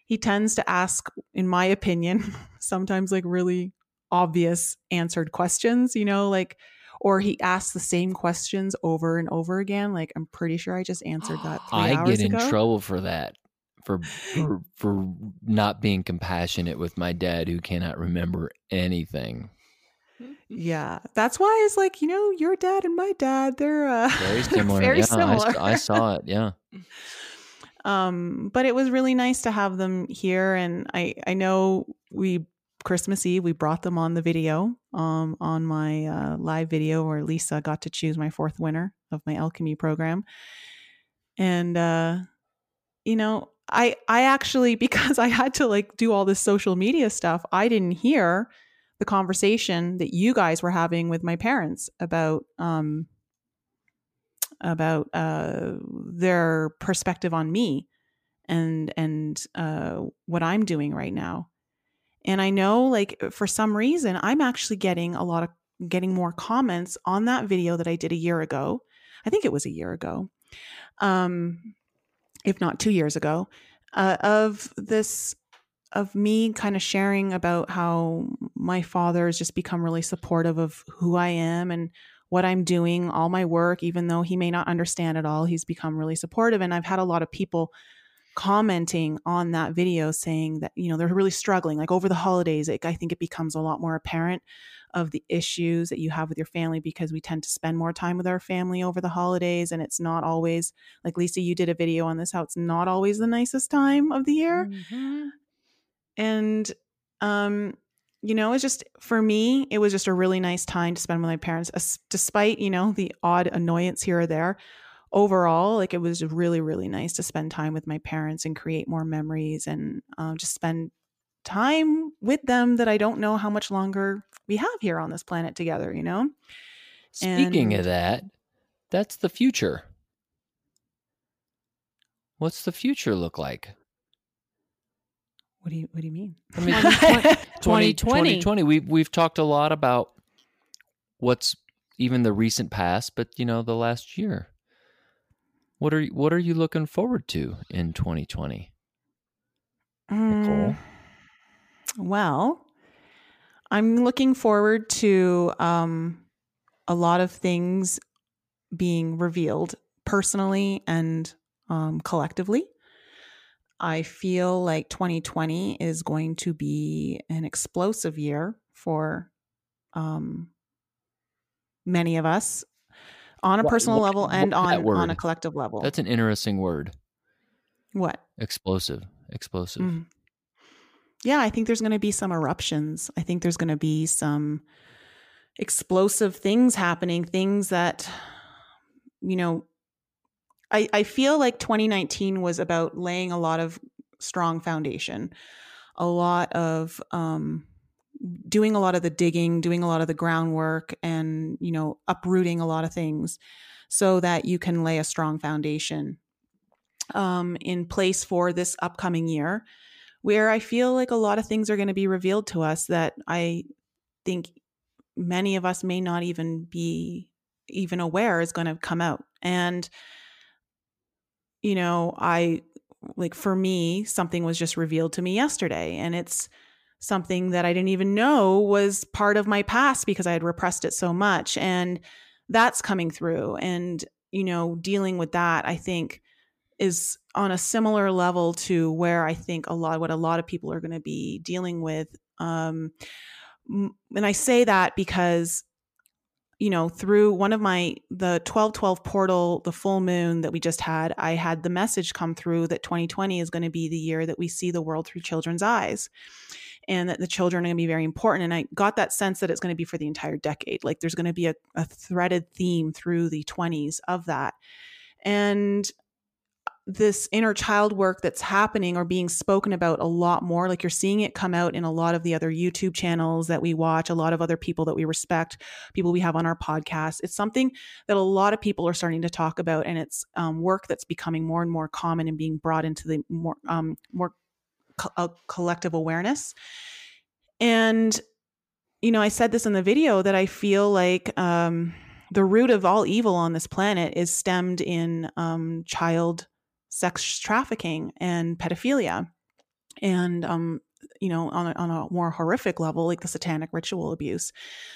he tends to ask, in my opinion, sometimes like really obvious answered questions, you know, like or he asks the same questions over and over again. Like I'm pretty sure I just answered that. Three I get in ago. trouble for that. For, for for not being compassionate with my dad who cannot remember anything. Yeah, that's why it's like you know your dad and my dad they're uh, Very similar. very yeah, similar. I, I saw it. Yeah. um, but it was really nice to have them here, and I I know we Christmas Eve we brought them on the video um on my uh, live video where Lisa got to choose my fourth winner of my alchemy program, and uh, you know I I actually because I had to like do all this social media stuff I didn't hear the conversation that you guys were having with my parents about um about uh their perspective on me and and uh what I'm doing right now. And I know like for some reason I'm actually getting a lot of getting more comments on that video that I did a year ago. I think it was a year ago. Um if not 2 years ago uh, of this of me kind of sharing about how my father has just become really supportive of who I am and what I'm doing, all my work, even though he may not understand it all, he's become really supportive. And I've had a lot of people commenting on that video saying that, you know, they're really struggling. Like over the holidays, it, I think it becomes a lot more apparent of the issues that you have with your family because we tend to spend more time with our family over the holidays. And it's not always, like Lisa, you did a video on this, how it's not always the nicest time of the year mm-hmm. And um you know it's just for me it was just a really nice time to spend with my parents as- despite you know the odd annoyance here or there overall like it was really really nice to spend time with my parents and create more memories and um, just spend time with them that i don't know how much longer we have here on this planet together you know Speaking And- of that, that's the future. What's the future look like? What do you what do you mean I mean, 2020. 2020. We've we've talked a lot about what's even the recent past, but you know, the last year. What are you- what are you looking forward to in 2020? Nicole? Mm, well, I'm looking forward to um, a lot of things being revealed personally and um, collectively. I feel like 2020 is going to be an explosive year for um, many of us on a What- personal what- level and on on a collective level. That's an interesting word. what? Explosive. Explosive. Mm. Yeah, I think there's going to be some eruptions. I think there's going to be some explosive things happening, things that, you know, I, I feel like 2019 was about laying a lot of strong foundation, a lot of um, doing a lot of the digging, doing a lot of the groundwork, and, you know, uprooting a lot of things so that you can lay a strong foundation um, in place for this upcoming year where I feel like a lot of things are going to be revealed to us that I think many of us may not even be even aware is going to come out. And, you know, I like for me, something was just revealed to me yesterday, and it's something that I didn't even know was part of my past because I had repressed it so much. And that's coming through. And, you know, dealing with that, I think is on a similar level to where I think a lot what a lot of people are going to be dealing with. Um, and I say that because you know through one of my the 1212 portal the full moon that we just had i had the message come through that 2020 is going to be the year that we see the world through children's eyes and that the children are going to be very important. And i got that sense that it's going to be for the entire decade. Like there's going to be a, a threaded theme through the 20s of that. And this inner child work that's happening or being spoken about a lot more. Like you're seeing it come out in a lot of the other YouTube channels that we watch, a lot of other people that we respect, people we have on our podcast. It's something that a lot of people are starting to talk about, and it's um, work that's becoming more and more common and being brought into the more um, more co- uh, collective awareness. And you know, I said this in the video that I feel like um, the root of all evil on this planet is stemmed in um, child sex trafficking and pedophilia. And um you know on a, on a more horrific level like the satanic ritual abuse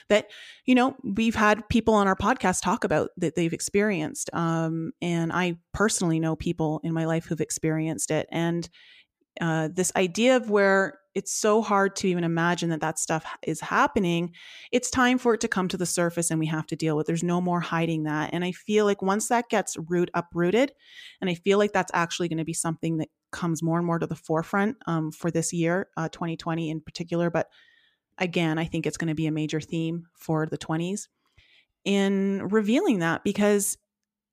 that you know we've had people on our podcast talk about that they've experienced um and i personally know people in my life who've experienced it. And uh, this idea of where it's so hard to even imagine that that stuff is happening it's time for it to come to the surface and we have to deal with. There's no more hiding that. And i feel like once that gets root uprooted and i feel like that's actually going to be something that comes more and more to the forefront um, for this year uh, 2020 in particular but again i think it's going to be a major theme for the 20s in revealing that because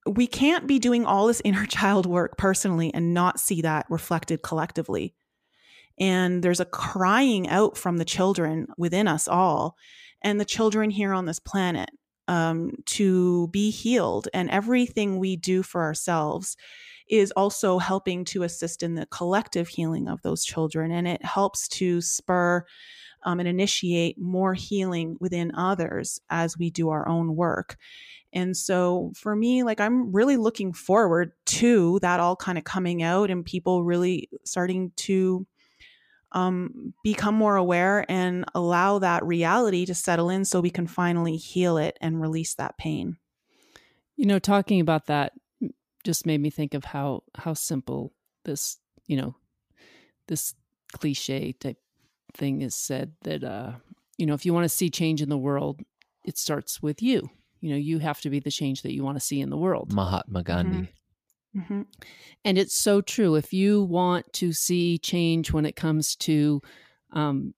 we can't be doing all this inner child work personally and not see that reflected collectively. And there's a crying out from the children within us all and the children here on this planet um, to be healed. And everything we do for ourselves is also helping to assist in the collective healing of those children. And it helps to spur um, and initiate more healing within others as we do our own work. And so for me, like I'm really looking forward to that all kind of coming out and people really starting to um, become more aware and allow that reality to settle in so we can finally heal it and release that pain. You know, talking about that just made me think of how how simple this, you know, this cliche type thing is said that uh, you know, if you want to see change in the world, it starts with you. You know, you have to be the change that you want to see in the world. Mahatma Gandhi. Mm-hmm. And it's so true. If you want to see change when it comes to um,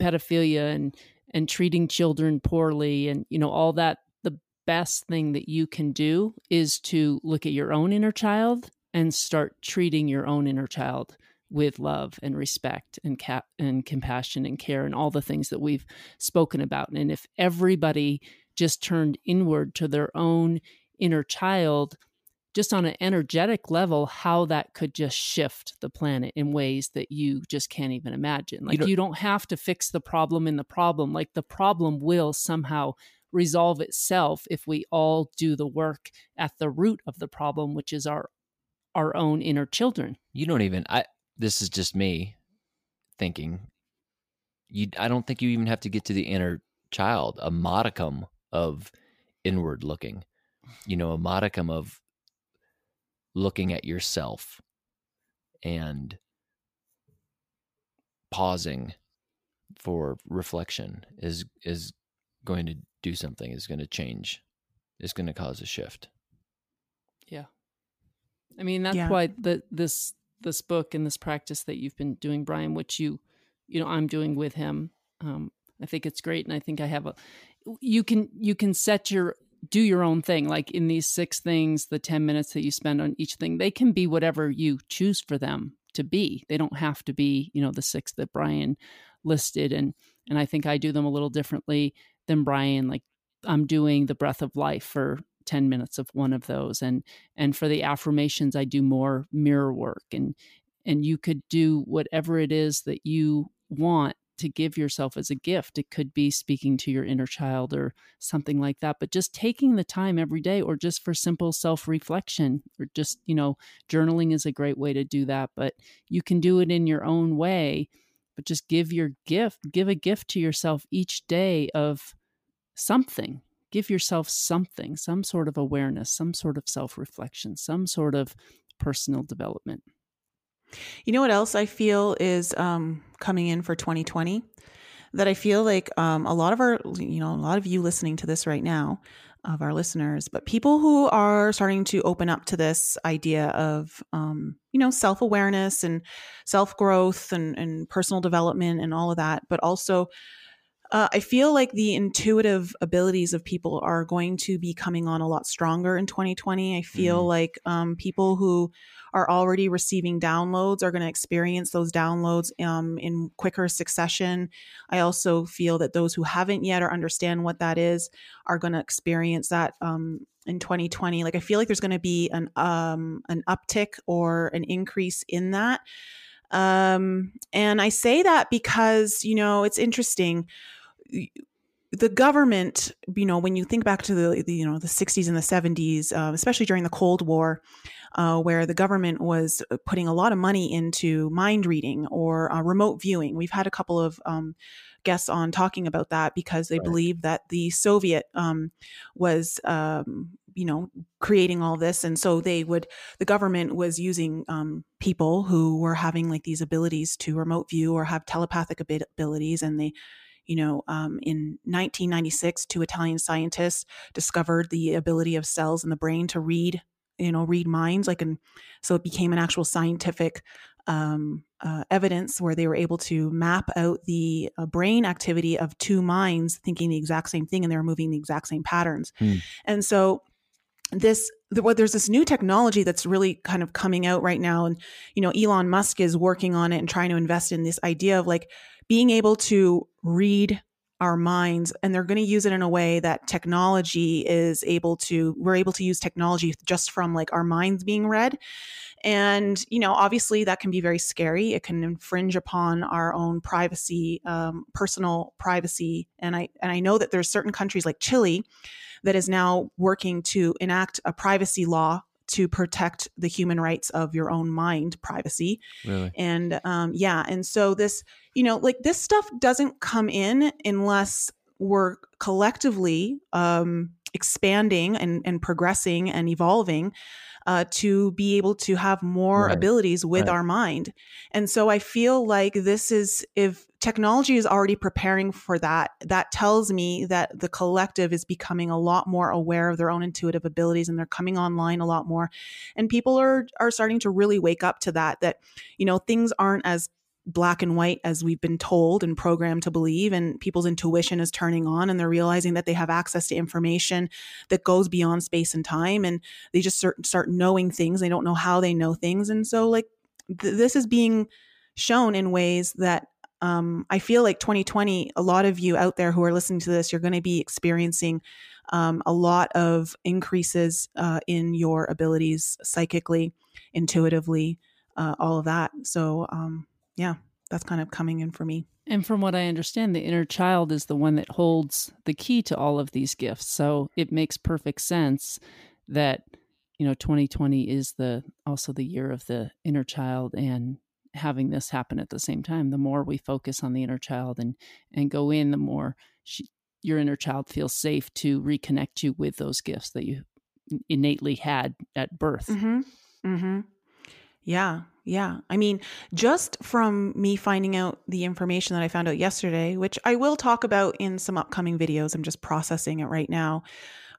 pedophilia and and treating children poorly, and you know all that, the best thing that you can do is to look at your own inner child and start treating your own inner child with love and respect and cap and compassion and care and all the things that we've spoken about. And if everybody just turned inward to their own inner child just on an energetic level how that could just shift the planet in ways that you just can't even imagine like you, know- don't have to fix the problem in the problem like the problem will somehow resolve itself if we all do the work at the root of the problem which is our our own inner children You don't even I this is just me thinking. You I don't think you even have to get to the inner child. A modicum of inward looking you know a modicum of looking at yourself and pausing for reflection is is going to do something is going to change is going to cause a shift. Yeah. I mean that's yeah. why the this this book and this practice that you've been doing brian which you you know i'm doing with him. Um i think it's great and i think i have a you can you can set your do your own thing. Like in these six things the 10 minutes that you spend on each thing they can be whatever you choose for them to be. They don't have to be you know the six that brian listed. And and i think i do them a little differently than brian. Like i'm doing the breath of life for 10 minutes of one of those. And and for the affirmations i do more mirror work. And and you could do whatever it is that you want to give yourself as a gift. It could be speaking to your inner child or something like that, but just taking the time every day or just for simple self reflection or just, you know, journaling is a great way to do that, but you can do it in your own way. But just give your gift, give a gift to yourself each day of something. Give yourself something, some sort of awareness, some sort of self reflection, some sort of personal development. You know what else I feel is um, coming in for 2020? That I feel like um, a lot of our, you know, a lot of you listening to this right now, of our listeners, but people who are starting to open up to this idea of, um, you know, self awareness and self growth and, and personal development and all of that, but also uh, I feel like the intuitive abilities of people are going to be coming on a lot stronger in 2020. I feel mm. like um, people who are already receiving downloads are going to experience those downloads um, in quicker succession. I also feel that those who haven't yet or understand what that is are going to experience that um, in 2020. Like I feel like there's going to be an um, an uptick or an increase in that. Um, and I say that because you know it's interesting the government, you know, when you think back to the, the you know the 60s and the 70s, uh, especially during the Cold War, uh, where the government was uh, putting a lot of money into mind reading or uh, remote viewing. We've had a couple of um, guests on talking about that because they right. believe that the Soviet um, was, um, you know, creating all this, and so they would. The government was using um, people who were having like these abilities to remote view or have telepathic abilities, and they you know, um, in 1996, two Italian scientists discovered the ability of cells in the brain to read, you know, read minds. Like, and so it became an actual scientific um, uh, evidence where they were able to map out the uh, brain activity of two minds thinking the exact same thing and they were moving the exact same patterns. Hmm. And so this there's this new technology that's really kind of coming out right now and you know Elon Musk is working on it and trying to invest in this idea of like being able to read our minds and they're going to use it in a way that technology is able to we're able to use technology just from like our minds being read. And you know obviously that can be very scary. It can infringe upon our own privacy um, personal privacy. And i and i know that there's certain countries like chile that is now working to enact a privacy law to protect the human rights of your own mind privacy. Really? And um, yeah, and so this, you know, like this stuff doesn't come in unless we're collectively um, expanding and, and progressing and evolving uh, to be able to have more right. abilities with right. our mind. And so I feel like this is, if technology is already preparing for that, that tells me that the collective is becoming a lot more aware of their own intuitive abilities and they're coming online a lot more. And people are, are starting to really wake up to that, that, you know, things aren't as black and white as we've been told and programmed to believe and people's intuition is turning on and they're realizing that they have access to information that goes beyond space and time and they just start, start knowing things. They don't know how they know things and so like th- this is being shown in ways that um, i feel like 2020 a lot of you out there who are listening to this you're going to be experiencing um, a lot of increases uh, in your abilities psychically intuitively uh, all of that. So um, yeah, that's kind of coming in for me. And from what I understand, the inner child is the one that holds the key to all of these gifts. So it makes perfect sense that you know 2020 is the also the year of the inner child and having this happen at the same time. The more we focus on the inner child and and go in, the more she your inner child feels safe to reconnect you with those gifts that you innately had at birth. Mm-hmm. Mm-hmm. Yeah. Yeah. I mean, just from me finding out the information that I found out yesterday, which I will talk about in some upcoming videos, I'm just processing it right now.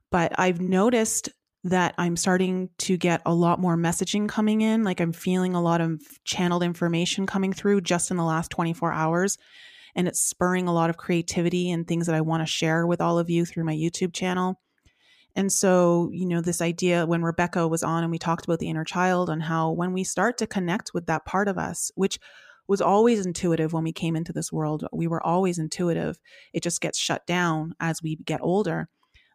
But I've noticed that I'm starting to get a lot more messaging coming in. Like I'm feeling a lot of channeled information coming through just in the last 24 hours. And it's spurring a lot of creativity and things that I want to share with all of you through my YouTube channel. And so, you know, this idea when Rebecca was on and we talked about the inner child and how when we start to connect with that part of us, which was always intuitive when we came into this world, we were always intuitive. It just gets shut down as we get older.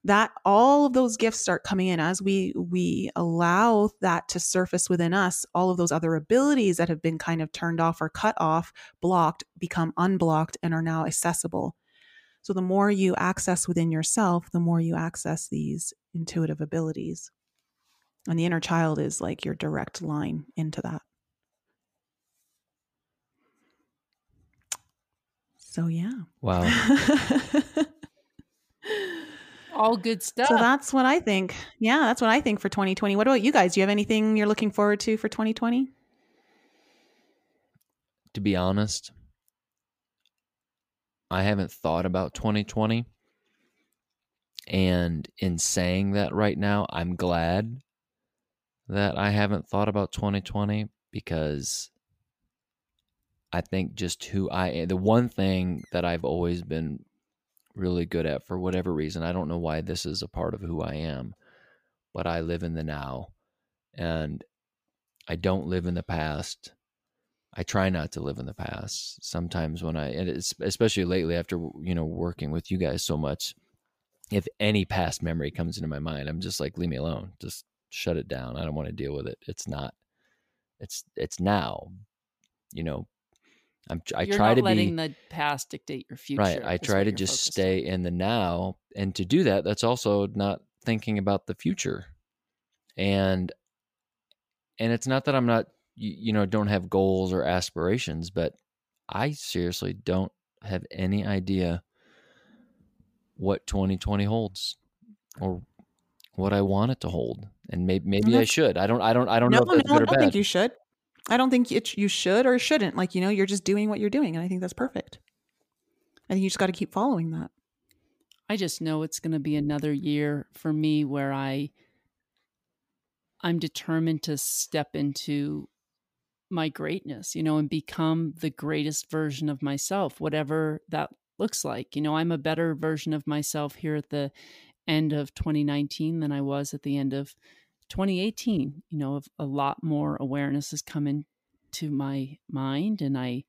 That all of those gifts start coming in as we we allow that to surface within us. All of those other abilities that have been kind of turned off or cut off, blocked, become unblocked and are now accessible. So the more you access within yourself, the more you access these intuitive abilities. And the inner child is like your direct line into that. So yeah. Wow. All good stuff. So that's what I think. Yeah, that's what I think for 2020. What about you guys? Do you have anything you're looking forward to for 2020? to be honest, I haven't thought about 2020. And in saying that right now, I'm glad that I haven't thought about 2020 because I think just who I am, the one thing that I've always been really good at for whatever reason, I don't know why this is a part of who I am, but I live in the now and I don't live in the past. I try not to live in the past. Sometimes when I, and it's, especially lately after, you know, working with you guys so much, if any past memory comes into my mind, I'm just like, leave me alone. Just shut it down. I don't want to deal with it. It's not, it's, it's now, you know, I'm, I You're try not to letting be, the past dictate your future. right. I try to just stay on. in the now. And to do that, that's also not thinking about the future. And, and it's not that I'm not, you, you know, don't have goals or aspirations, but I seriously don't have any idea what 2020 holds or what I want it to hold. And maybe, maybe I should. I don't, I don't, I don't no, know if that's no, I good or don't bad. think you should. I don't think it, you should or shouldn't. Like, you know, you're just doing what you're doing. And I think that's perfect. I think you just got to keep following that. I just know it's going to be another year for me where I I'm determined to step into my greatness, you know, and become the greatest version of myself, whatever that looks like. You know, I'm a better version of myself here at the end of 2019 than I was at the end of 2018. You know, a lot more awareness has come into my mind and I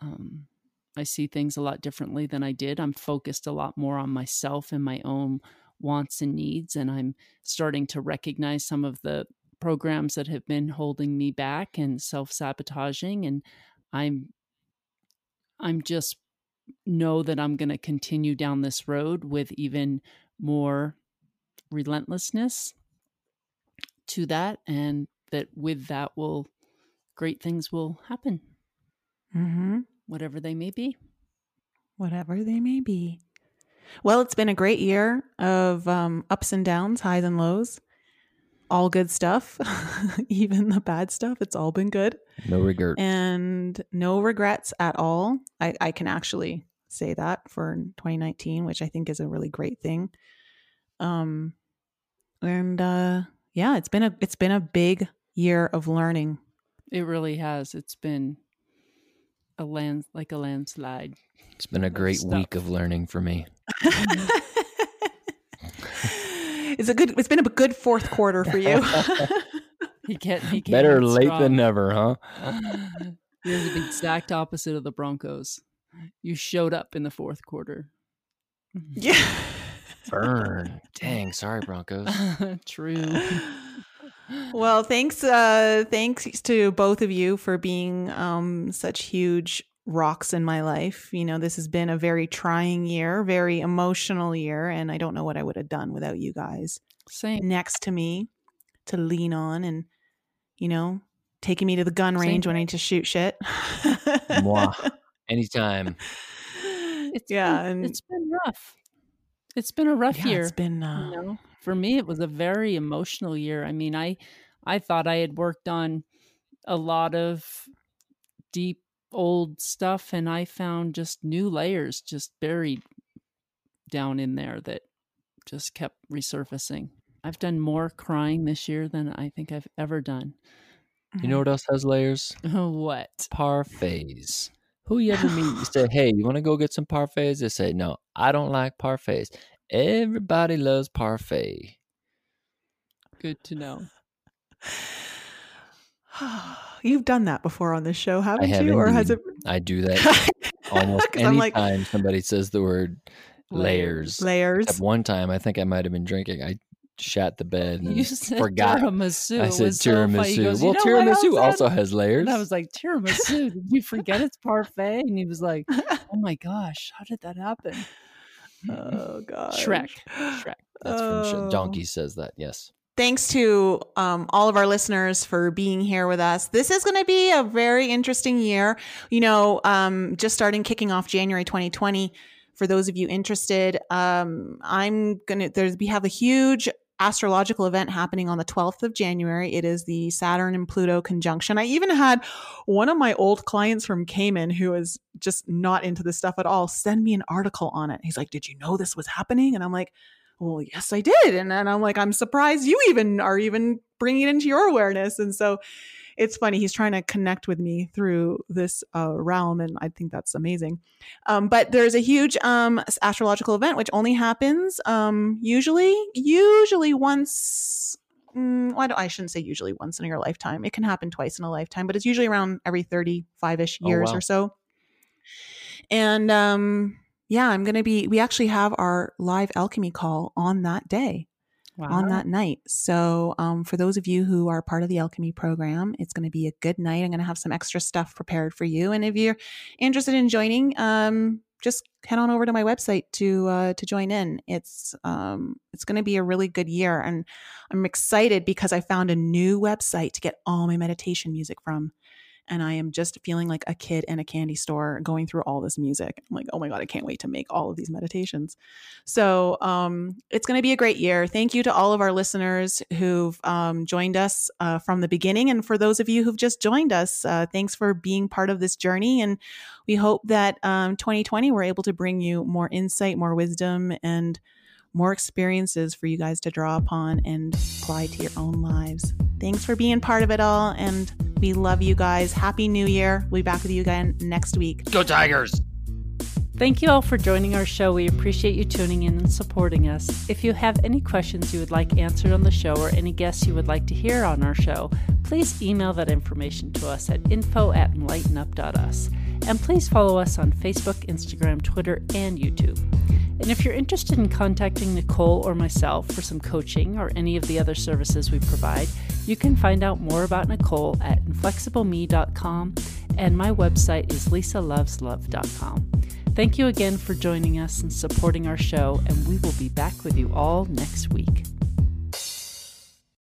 um I see things a lot differently than I did. I'm focused a lot more on myself and my own wants and needs. And I'm starting to recognize some of the programs that have been holding me back and self sabotaging. And I'm, I'm just know that I'm going to continue down this road with even more relentlessness to that. And that with that will, great things will happen, Mm-hmm. whatever they may be. Whatever they may be. Well, it's been a great year of um, ups and downs, highs and lows. All good stuff, even the bad stuff. It's all been good. no regret. and no regrets at all. I, I can actually say that for 2019, which I think is a really great thing. Um, and uh, yeah, it's been a it's been a big year of learning. It really has. It's been a land like a landslide. It's been a great stuff. week of learning for me. it's a good. It's been a good fourth quarter for you. He can't. He can't Better late than never, huh? You're the exact opposite of the Broncos. You showed up in the fourth quarter. yeah. Burn. Dang, sorry, Broncos. True. well thanks uh thanks to both of you for being um such huge rocks in my life you know this has been a very trying year very emotional year and i don't know what i would have done without you guys Same. next to me to lean on and you know taking me to the gun Same range when i need to shoot shit Mwah. Anytime. It's yeah been, and it's been rough. It's been a rough Yeah, year. it's been. Uh, you know for me it was a very emotional year i mean i i thought i had worked on a lot of deep old stuff and i found just new layers just buried down in there that just kept resurfacing i've done more crying this year than i think i've ever done You know mm-hmm. what else has layers? what Parfaits. Who you ever meet? You say, "Hey, you want to go get some parfaits?" They say, "No, I don't like parfaits." Everybody loves parfait. good to know You've done that before on this show, haven't have you? Or has it? I do that almost I'm like- anytime somebody says the word layers. Layers. At one time, I think I might have been drinking. I shat the bed and you said forgot. tiramisu I said was so tiramisu. goes, well, "You know tiramisu also has layers. And I was like, tiramisu, did you forget it's parfait? And he was like, oh my gosh, how did that happen? oh god. Shrek. Shrek. That's from Sh- Oh. Donkey says that. Yes. Thanks to um, all of our listeners for being here with us. This is going to be a very interesting year. You know, um, just starting kicking off January 2020. For those of you interested, um, I'm gonna. There's we have a huge astrological event happening on the 12th of January. It is the Saturn and Pluto conjunction. I even had one of my old clients from Cayman who is just not into this stuff at all send me an article on it. He's like, "Did you know this was happening?" And I'm like, well, yes, I did. And then I'm like, I'm surprised you even are even bringing it into your awareness. And so it's funny. He's trying to connect with me through this uh, realm. And I think that's amazing. Um, but there's a huge um, astrological event, which only happens um, usually, usually once. Mm, why do I shouldn't say usually once in your lifetime. It can happen twice in a lifetime, but it's usually around every 35 ish Oh, years wow. or so. And um, yeah, I'm going to be, we actually have our live alchemy call on that day, Wow. on that night. So um, for those of you who are part of the alchemy program, it's going to be a good night. I'm going to have some extra stuff prepared for you. And if you're interested in joining, um, just head on over to my website to uh, to join in. It's um, it's going to be a really good year, and I'm excited because I found a new website to get all my meditation music from and I am just feeling like a kid in a candy store going through all this music. I'm like, oh my God, I can't wait to make all of these meditations. So um, it's going to be a great year. Thank you to all of our listeners who've um, joined us uh, from the beginning. And for those of you who've just joined us, uh, thanks for being part of this journey. And we hope that um, 2020, we're able to bring you more insight, more wisdom, and more experiences for you guys to draw upon and apply to your own lives. Thanks for being part of it all. And we love you guys. Happy New Year. We'll be back with you again next week. Go Tigers! Thank you all for joining our show. We appreciate you tuning in and supporting us. If you have any questions you would like answered on the show or any guests you would like to hear on our show, please email that information to us at info at enlightenup.us. And please follow us on Facebook, Instagram, Twitter, and YouTube. And if you're interested in contacting Nicole or myself for some coaching or any of the other services we provide, you can find out more about Nicole at inflexibleme.com and my website is lisaloveslove.com. Thank you again for joining us and supporting our show, and we will be back with you all next week.